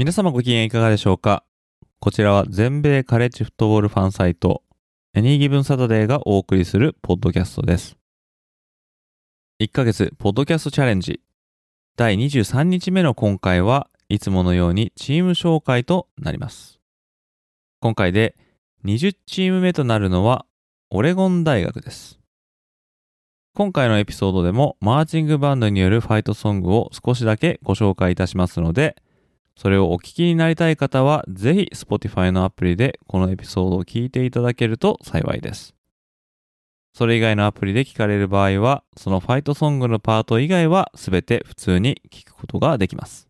皆様ご機嫌いかがでしょうか？こちらは全米カレッジフットボールファンサイトエニーギブンサタデーがお送りするポッドキャストです。1ヶ月ポッドキャストチャレンジ。第23日目の今回はいつものようにチーム紹介となります。今回で20チーム目となるのはオレゴン大学です。今回のエピソードでもマーチングバンドによるファイトソングを少しだけご紹介いたしますのでそれをお聞きになりたい方は、ぜひ Spotify のアプリでこのエピソードを聞いていただけると幸いです。それ以外のアプリで聞かれる場合は、そのファイトソングのパート以外は全て普通に聞くことができます。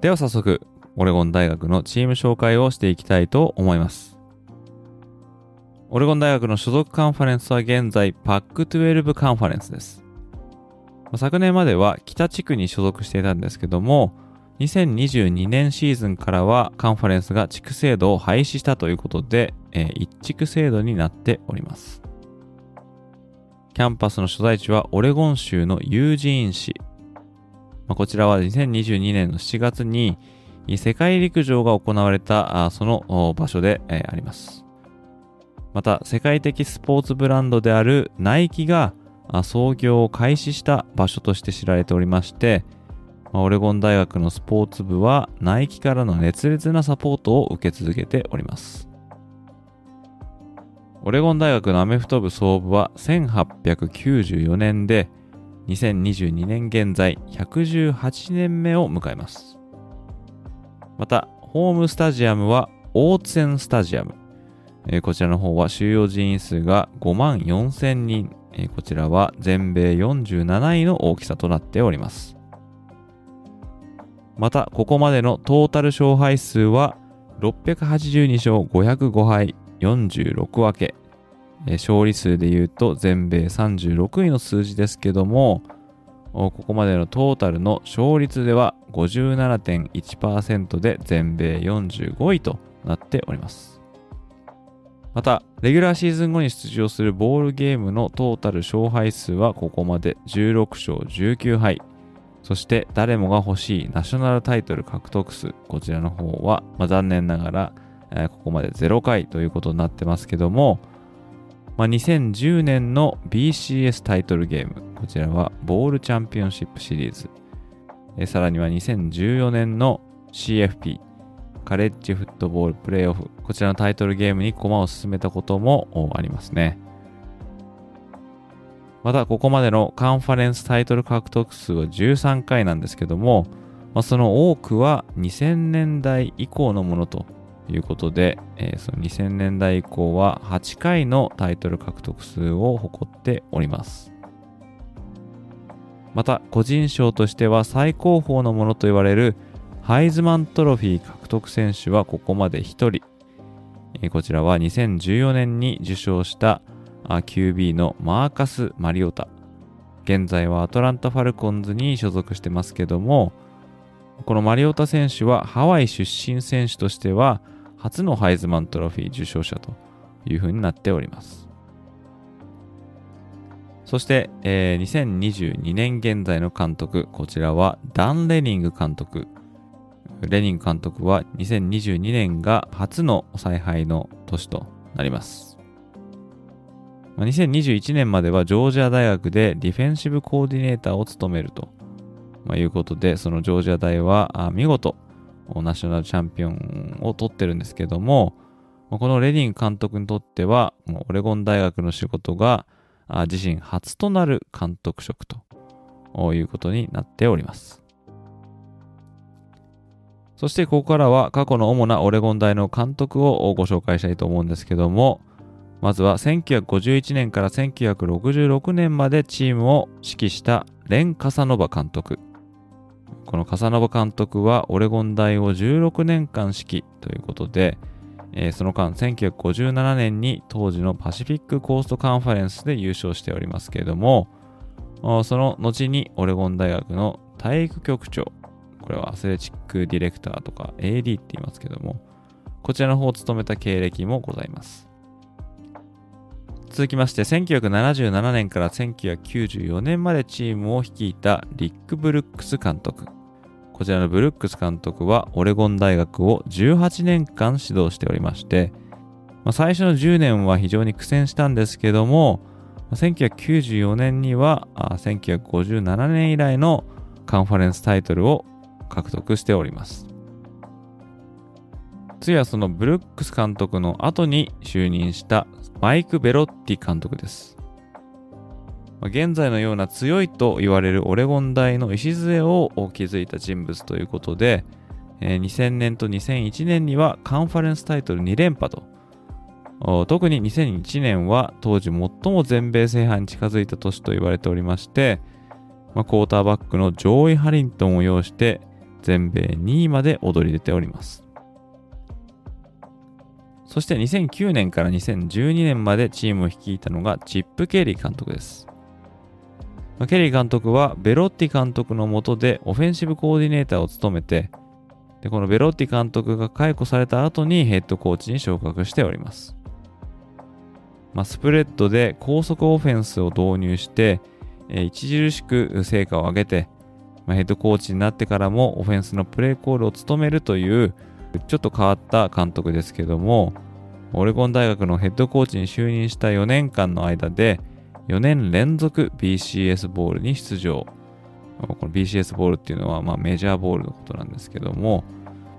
では早速、オレゴン大学のチーム紹介をしていきたいと思います。オレゴン大学の所属カンファレンスは現在パック12カンファレンスです。昨年までは北地区に所属していたんですけども、2022年シーズンからはカンファレンスが地区制度を廃止したということで、えー、一地区制度になっております。キャンパスの所在地はオレゴン州のユージーン市まあ、こちらは2022年の7月に世界陸上が行われたその場所であります。また世界的スポーツブランドであるナイキが創業を開始した場所として知られておりまして、オレゴン大学のスポーツ部はナイキからの熱烈なサポートを受け続けております。オレゴン大学のアメフト部総部は1894年で2022年現在118年目を迎えます。また、ホームスタジアムはオーツェンスタジアム。え、こちらの方は収容人員数が5万4000人。え、こちらは全米47位の大きさとなっております。また、ここまでのトータル勝敗数は682勝505敗46分け。え勝利数で言うと全米36位の数字ですけども、ここまでのトータルの勝率では57.1%で全米45位となっております。また、レギュラーシーズン後に出場するボールゲームのトータル勝敗数はここまで16勝19敗。そして誰もが欲しいナショナルタイトル獲得数、こちらの方は、まあ、残念ながら、え、ここまで0回ということになってますけども、まあ、2010年の BCS タイトルゲーム、こちらはボールチャンピオンシップシリーズ、えさらには2014年の CFP、カレッジフットボールプレイオフ、こちらのタイトルゲームに駒を進めたこともありますね。また、ここまでのカンファレンスタイトル獲得数は13回なんですけども、まあ、その多くは2000年代以降のものということで、えー、その2000年代以降は8回のタイトル獲得数を誇っております。また、個人賞としては最高峰のものと言われるハイズマントロフィー獲得選手はここまで1人。えー、こちらは2014年に受賞した QB のマーカス・マリオタ。現在はアトランタ・ファルコンズに所属してますけども、このマリオタ選手はハワイ出身選手としては初のハイズマントロフィー受賞者というふうになっております。そして、えー2022年現在の監督、こちらはダン・レニング監督。レニング監督は2022年が初の采配の年となります。2021年まではジョージア大学でディフェンシブコーディネーターを務めるとまあいうことで、そのジョージア大は見事ナショナルチャンピオンを取ってるんですけども、このレニン監督にとっては、もうオレゴン大学の仕事が自身初となる監督職ということになっております。そしてここからは過去の主なオレゴン大の監督をご紹介したいと思うんですけども、まずは1951年から1966年までチームを指揮したレン・カサノバ監督。このカサノバ監督はオレゴン大を16年間指揮ということで、えーその間1957年に当時のパシフィックコーストカンファレンスで優勝しておりますけれども、その後にオレゴン大学の体育局長、これはアスレチックディレクターとか AD って言いますけども、こちらの方を務めた経歴もございます。続きまして、1977年から1994年までチームを率いたリッチ・ブルックス監督。こちらのブルックス監督はオレゴン大学を18年間指導しておりまして、まあ最初の10年は非常に苦戦したんですけども、1994年にはあ1957年以来のカンファレンスタイトルを獲得しております。次はそのブルックス監督の後に就任したマイク・ベロッティ監督です。ま現在のような強いと言われるオレゴン大の礎を築いた人物ということで、え2000年と2001年にはカンファレンスタイトル2連覇と、特に2001年は当時最も全米制覇に近づいた年と言われておりまして、まあ、クォーターバックのジョーイ・ハリントンを擁して全米2位まで躍り出ております。そして2009年から2012年までチームを率いたのがチップ・ケリー監督です。ケリー監督はベロッティ監督の下でオフェンシブコーディネーターを務めて、でこのベロッティ監督が解雇された後にヘッドコーチに昇格しております。まあ、スプレッドで高速オフェンスを導入して、え著しく成果を上げて、まあ、ヘッドコーチになってからもオフェンスのプレーコールを務めるというちょっと変わった監督ですけども、オレゴン大学のヘッドコーチに就任した4年間の間で、4年連続 BCS ボールに出場。この BCS ボールっていうのはまメジャーボールのことなんですけども、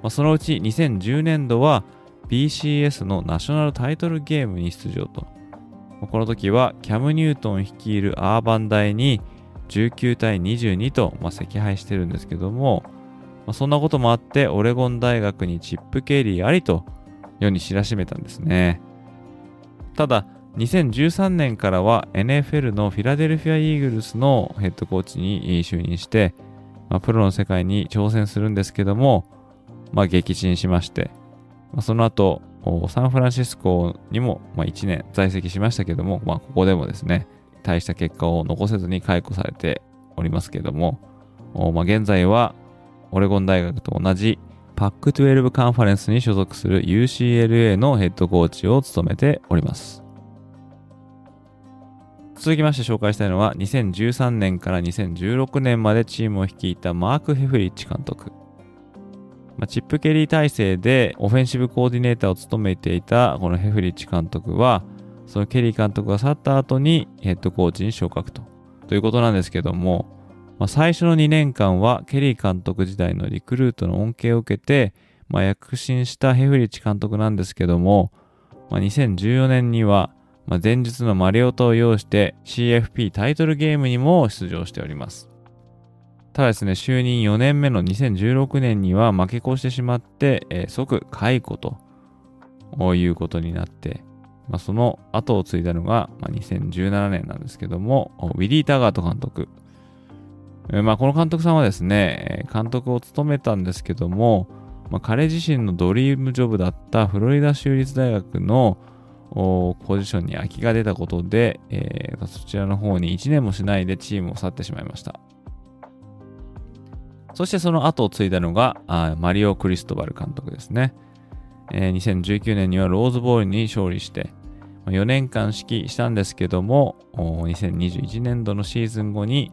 まあ、そのうち2010年度は BCS のナショナルタイトルゲームに出場と。この時はキャム・ニュートン率いるアーバン大に19対22と、まあ、惜敗してるんですけども、まあ、そんなこともあってオレゴン大学にチップ・ケリーありと世に知らしめたんですね。ただ、2013年からは NFL のフィラデルフィア・イーグルスのヘッドコーチに就任して、まあ、プロの世界に挑戦するんですけども、まあ、撃沈しまして、まあ、その後、サンフランシスコにも、ま、1年在籍しましたけども、まあ、ここでもですね、大した結果を残せずに解雇されておりますけども、ま、現在はオレゴン大学と同じパック12カンファレンスに所属する UCLA のヘッドコーチを務めております。続きまして紹介したいのは2013年から2016年までチームを率いたマーク・ヘフリッチ監督。まあ、チップ・ケリー体制でオフェンシブコーディネーターを務めていたこのヘフリッチ監督は、そのケリー監督が去った後にヘッドコーチに昇格と。ということなんですけども、まあ、最初の2年間はケリー監督時代のリクルートの恩恵を受けて、まあ、躍進したヘフリッチ監督なんですけども、まあ、2014年には、まあ、前日のマリオタを要して CFP タイトルゲームにも出場しております。ただですね、就任4年目の2016年には負け越してしまって、えー即解雇ということになって、まあ、その後を継いだのが、まあ、2017年なんですけども、ウィリー・タガート監督。まあ、この監督さんはですね、監督を務めたんですけども、まあ、彼自身のドリームジョブだったフロリダ州立大学のポジションに空きが出たことで、えーそちらの方に1年もしないでチームを去ってしまいました。そしてその後を継いだのがあマリオ・クリストバル監督ですね。えー2019年にはローズボールに勝利して、4年間指揮したんですけども、2021年度のシーズン後に、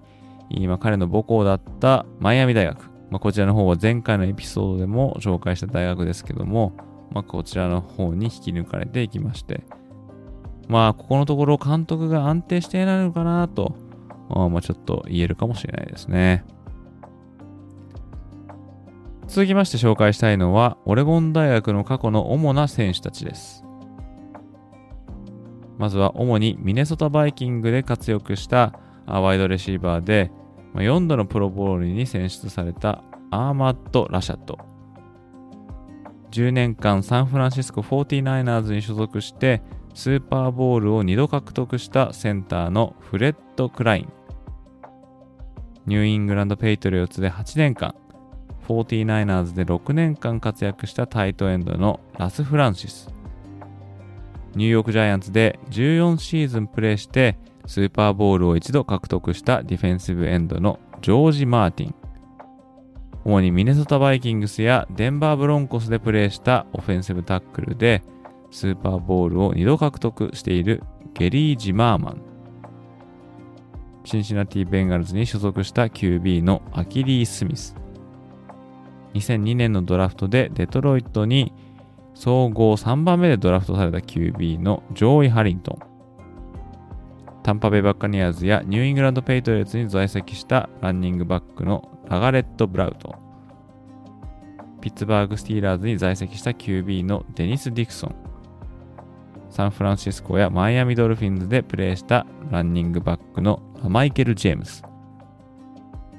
今彼の母校だったマイアミ大学、まあ、こちらの方は前回のエピソードでも紹介した大学ですけども、まあ、こちらの方に引き抜かれていきまして、まあ、ここのところ監督が安定していないのかなと、まあ、ちょっと言えるかもしれないですね。続きまして紹介したいのは、オレゴン大学の過去の主な選手たちです。まずは主にミネソタバイキングで活躍したワイドレシーバーで、4度のプロボールに選出されたアーマッド・ラシャッド。10年間サンフランシスコ 49ers に所属してスーパーボールを2度獲得したセンターのフレッド・クイラン。ニューイングランド・ペイトリオッツで8年間、49ers で6年間活躍したタイトエンドのラス・フランシス。ニューヨーク・ジャイアンツで14シーズンプレーしてスーパーボールを一度獲得したディフェンシブエンドのジョージ・マーティン。主にミネソタ・バイキングスやデンバー・ブロンコスでプレーしたオフェンシブタックルでスーパーボールを2度獲得しているゲリー・ジマーマン。シンシナティ・ベンガルズに所属した QB のアキリー・スミス。2002年のドラフトでデトロイトに総合3番目でドラフトされた QB のジョーイ・ハリントン。タンパベイ・バッカニアーズやニューイングランド・ペイトリオッツに在籍したランニングバックのラガレット・ブラウト。ピッツバーグ・スティーラーズに在籍した QB のデニス・ディクソン。サンフランシスコやマイアミドルフィンズでプレーしたランニングバックのラマイケル・ジェームス。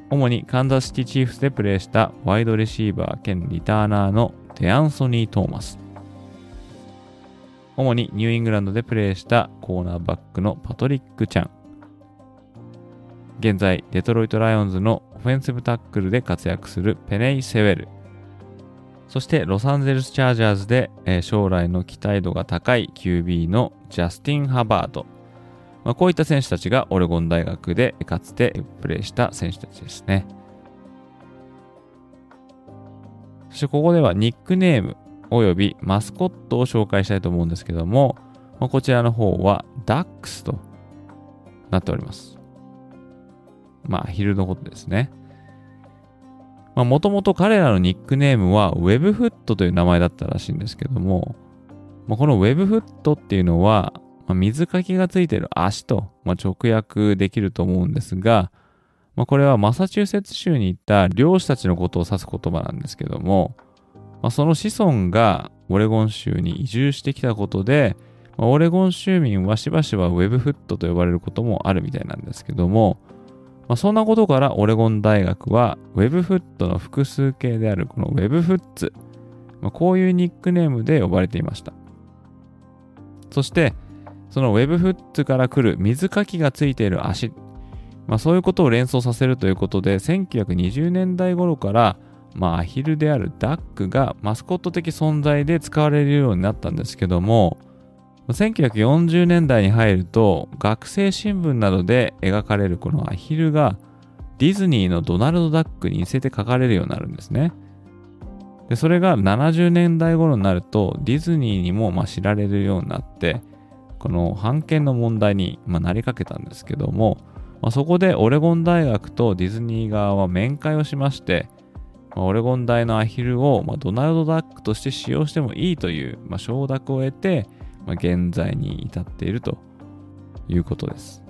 主にカンザスシティチーフスでプレーしたワイドレシーバー兼リターナーのデアンソニー・トーマス。主にニューイングランドでプレーしたコーナーバックのパトリック・チャン。現在、デトロイト・ライオンズのオフェンシブタックルで活躍するペネイ・セウェル。そしてロサンゼルス・チャージャーズで、え、将来の期待度が高い QB のジャスティン・ハーバート。まあ、こういった選手たちがオレゴン大学でかつてプレーした選手たちですね。そしてここではニックネームおよびマスコットを紹介したいと思うんですけども、ま、こちらの方はダックスとなっております。まあ、昼のことですね。もともと彼らのニックネームは Webfoot という名前だったらしいんですけども、まあ、この Webfoot っていうのは、まあ、水かきがついている足と、まあ、直訳できると思うんですが、まあ、これはマサチューセッツ州に行った漁師たちのことを指す言葉なんですけども、まあ、その子孫がオレゴン州に移住してきたことで、まあ、オレゴン州民はしばしば Webfoot と呼ばれることもあるみたいなんですけども、まあ、そんなことからオレゴン大学は Webfoot の複数形であるこの Webfoots、まあ、こういうニックネームで呼ばれていました。そして、その Webfoots から来る水かきがついている足、まあ、そういうことを連想させるということで、1920年代頃から、まあ、アヒルであるダックがマスコット的存在で使われるようになったんですけども、1940年代に入ると学生新聞などで描かれるこのアヒルがディズニーのドナルド・ダックに似せて描かれるようになるんですね。でそれが70年代頃になるとディズニーにもま知られるようになってこの版権の問題にまなりかけたんですけども、まあ、そこでオレゴン大学とディズニー側は面会をしまして、まあ、オレゴン大のアヒルをまあドナルド・ダックとして使用してもいいというまあ承諾を得てまあ、現在に至っているということです。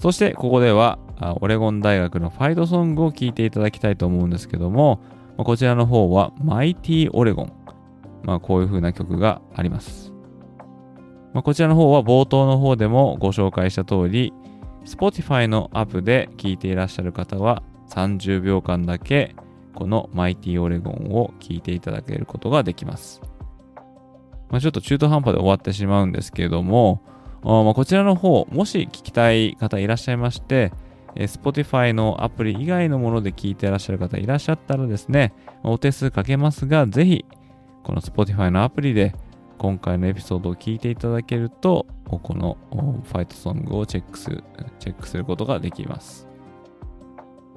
そしてここではオレゴン大学のファイトソングを聴いていただきたいと思うんですけども、まあ、こちらの方はマイティオレゴン。まあ、こういう風な曲があります。まあ、こちらの方は冒頭の方でもご紹介した通り、Spotify のアップで聴いていらっしゃる方は30秒間だけこのマイティオレゴンを聴いていただけることができます。まあ、ちょっと中途半端で終わってしまうんですけれども、ま、こちらの方、もし聞きたい方いらっしゃいまして、え Spotify のアプリ以外のもので聞いてらっしゃる方いらっしゃったらですね、お手数かけますが、ぜひ、この Spotify のアプリで今回のエピソードを聞いていただけると、このファイトソングをチェックする、チェックすることができます。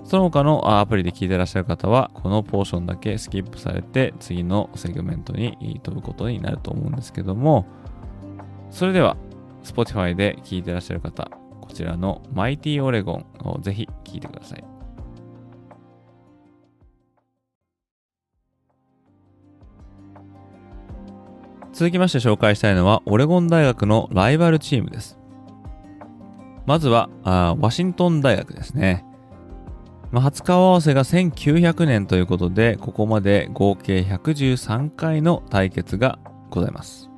その他のアプリで聞いてらっしゃる方は、このポーションだけスキップされて、次のセグメントに飛ぶことになると思うんですけども、それでは、Spotify で聴いてらっしゃる方、こちらのマイティオレゴンをぜひ聴いてください。続きまして紹介したいのは、オレゴン大学のライバルチームです。まずは、あワシントン大学ですね。まあ、初顔合わせが1900年ということで、ここまで合計113回の対決がございます。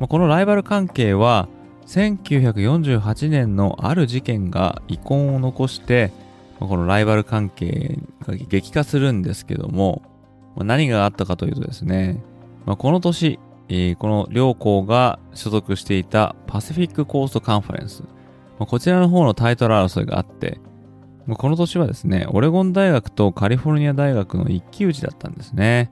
まあ、このライバル関係は、1948年のある事件が遺恨を残して、まあ、このライバル関係が激化するんですけども、まあ、何があったかというとですね、まあ、この年、えー、この両校が所属していたパシフィックコーストカンファレンス、まあ、こちらの方のタイトル争いがあって、この年はですね、オレゴン大学とカリフォルニア大学の一騎打ちだったんですね。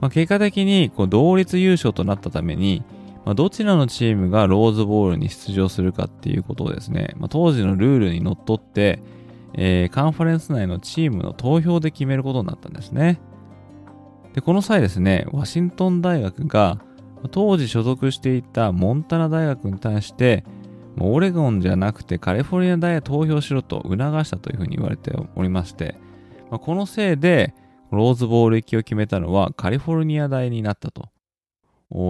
まあ、結果的にこう同率優勝となったために、まあ、どちらのチームがローズボールに出場するかっていうことをですね、まあ、当時のルールにのっとって、えー、カンファレンス内のチームの投票で決めることになったんですね。で、この際ですね、ワシントン大学が当時所属していたモンタナ大学に対して、オレゴンじゃなくてカリフォルニア大へ投票しろと促したというふうに言われておりまして、まあこのせいでローズボール行きを決めたのはカリフォルニア大になったと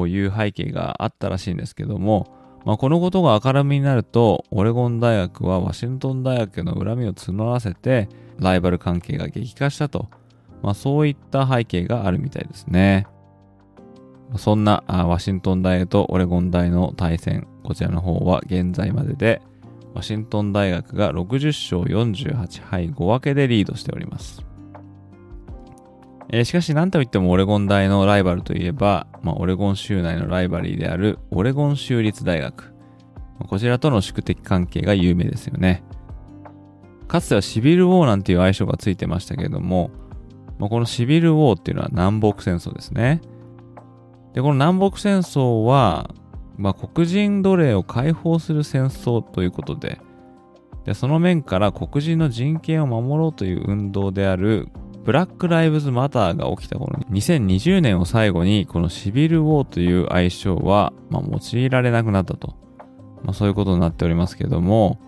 いう背景があったらしいんですけども、まあ、このことが明るみになると、オレゴン大学はワシントン大学への恨みを募らせて、ライバル関係が激化したとまあ、そういった背景があるみたいですね。そんなワシントン大とオレゴン大の対戦、こちらの方は現在までで、ワシントン大学が60勝48敗5分けでリードしております。えー、しかし何といってもオレゴン大のライバルといえば、まあ、オレゴン州内のライバリーであるオレゴン州立大学。こちらとの宿敵関係が有名ですよね。かつてはシビル・ウォーなんていう愛称がついてましたけれども、まあ、このシビルウォーっていうのは南北戦争ですね。で、この南北戦争は、まあ、黒人奴隷を解放する戦争ということで、でその面から黒人の人権を守ろうという運動であるブラック・ライブズ・マターが起きた頃に2020年を最後にこのシビル・ウォーという愛称は、まあ、用いられなくなったと、まあ、そういうことになっておりますけども、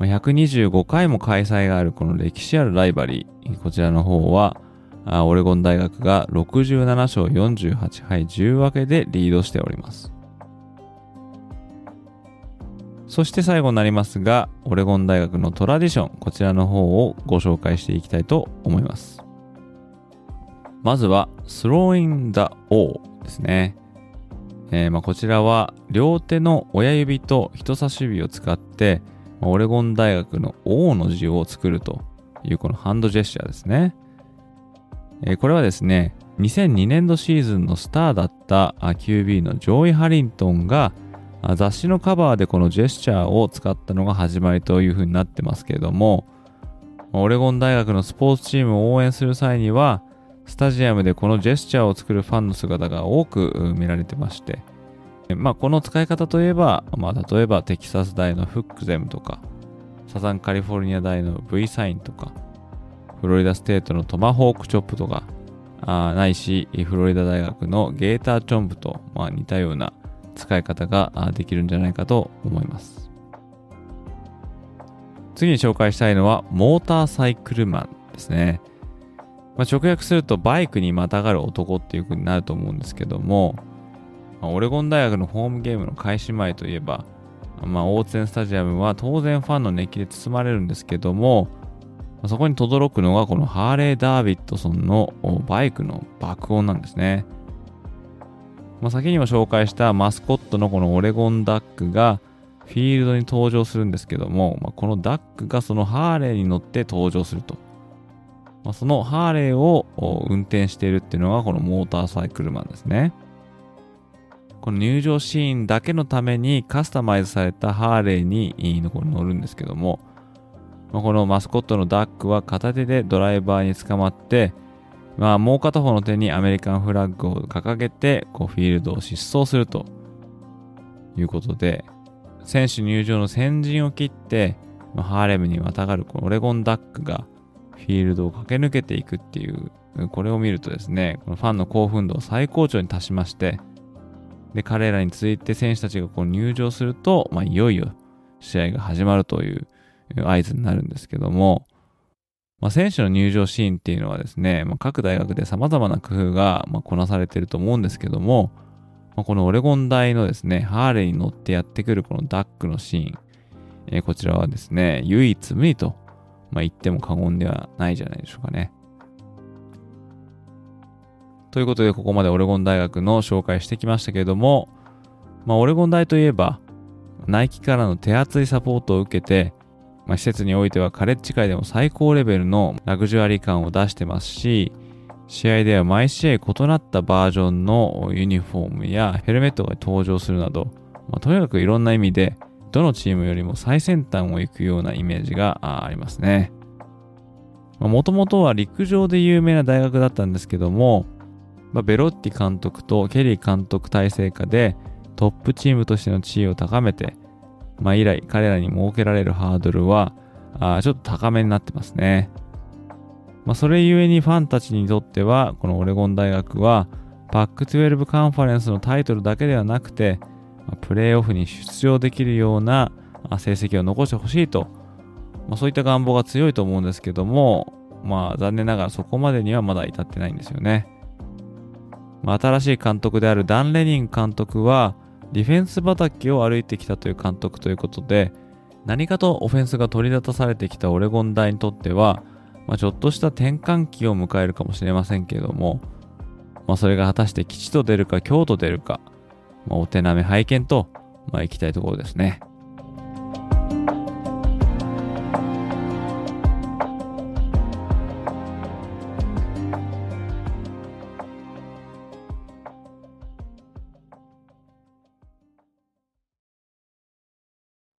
125回も開催があるこの歴史あるライバリーこちらの方はオレゴン大学が67勝48敗10分けでリードしております。そして最後になりますが、オレゴン大学のトラディション、こちらの方をご紹介していきたいと思います。まずは、Throwing the O ですね。えー、まあこちらは両手の親指と人差し指を使って、オレゴン大学の O の字を作るというこのハンドジェスチャーですね。これはですね、2002年度シーズンのスターだった QB のジョイ・ハリントンが雑誌のカバーでこのジェスチャーを使ったのが始まりというふうになってますけれども、オレゴン大学のスポーツチームを応援する際には、スタジアムでこのジェスチャーを作るファンの姿が多く見られてまして、まあ、この使い方といえば、まあ、例えばテキサス大のフックゼムとか、サザンカリフォルニア大の V サインとか、フロリダステートのトマホークチョップとか、あないし、フロリダ大学のゲーターチョンプと、まあ、似たような使い方ができるんじゃないかと思います。次に紹介したいのは、モーターサイクルマンですね。まあ、直訳すると、バイクにまたがる男っていう風になると思うんですけども、ま、オレゴン大学のホームゲームの開始前といえば、まあ、オーツェンスタジアムは当然ファンの熱気で包まれるんですけども、そこに轟くのがこのハーレー・ダービッドソンのバイクの爆音なんですね。まあ、先にも紹介したマスコットのこのオレゴンダックがフィールドに登場するんですけども、まあ、このダックがそのハーレーに乗って登場すると。まあ、そのハーレーを運転しているっていうのがこのモーターサイクルマンですね。この入場シーンだけのためにカスタマイズされたハーレーに乗るんですけども、まあ、このマスコットのダックは片手でドライバーに捕まって、まあ、もう片方の手にアメリカンフラッグを掲げて、こうフィールドを疾走するということで、選手入場の先陣を切って、ま、ハーレムにまたがるこのオレゴンダックがフィールドを駆け抜けていくっていう、これを見るとですね、このファンの興奮度を最高潮に達しまして、で、彼らに続いて選手たちがこう入場すると、まあ、いよいよ試合が始まるという合図になるんですけども、まあ、選手の入場シーンっていうのはですね、まあ、各大学で様々な工夫がまこなされてると思うんですけども、まあ、このオレゴン大のですね、ハーレーに乗ってやってくるこのダックのシーン、えー、こちらはですね、唯一無二と、まあ、言っても過言ではないじゃないでしょうかね。ということで、ここまでオレゴン大学の紹介してきましたけれども、まあ、オレゴン大といえば、ナイキからの手厚いサポートを受けて、まあ、施設においてはカレッジ界でも最高レベルのラグジュアリー感を出してますし、試合では毎試合異なったバージョンのユニフォームやヘルメットが登場するなど、まあ、とにかくいろんな意味で、どのチームよりも最先端を行くようなイメージがありますね。もともとは陸上で有名な大学だったんですけども、まあ、ベロッティ監督とケリー監督体制下でトップチームとしての地位を高めて、まあ、以来彼らに設けられるハードルはあちょっと高めになってますね。まあ、それゆえにファンたちにとっては、このオレゴン大学は、パック12カンファレンスのタイトルだけではなくて、まあ、プレーオフに出場できるような成績を残してほしいと、まあ、そういった願望が強いと思うんですけども、まあ残念ながらそこまでにはまだ至ってないんですよね。まあ、新しい監督であるダン・レニン監督は、ディフェンス畑を歩いてきたという監督ということで、何かとオフェンスが取り立たされてきたオレゴン大にとっては、まあ、ちょっとした転換期を迎えるかもしれませんけれども、まあ、それが果たして吉と出るか京と出るか、まあ、お手並み拝見と、まあ、いきたいところですね。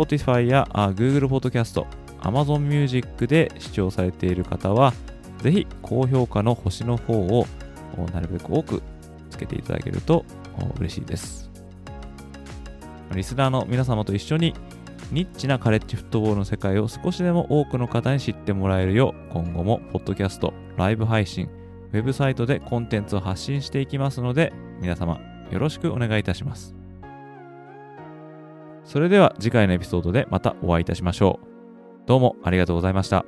Spotify や Google Podcast、Amazon Music で視聴されている方は、ぜひ高評価の星の方をなるべく多くつけていただけると嬉しいです。リスナーの皆様と一緒にニッチなカレッジフットボールの世界を少しでも多くの方に知ってもらえるよう今後もポッドキャスト、ライブ配信、ウェブサイトでコンテンツを発信していきますので皆様よろしくお願いいたします。それでは次回のエピソードでまたお会いいたしましょう。どうもありがとうございました。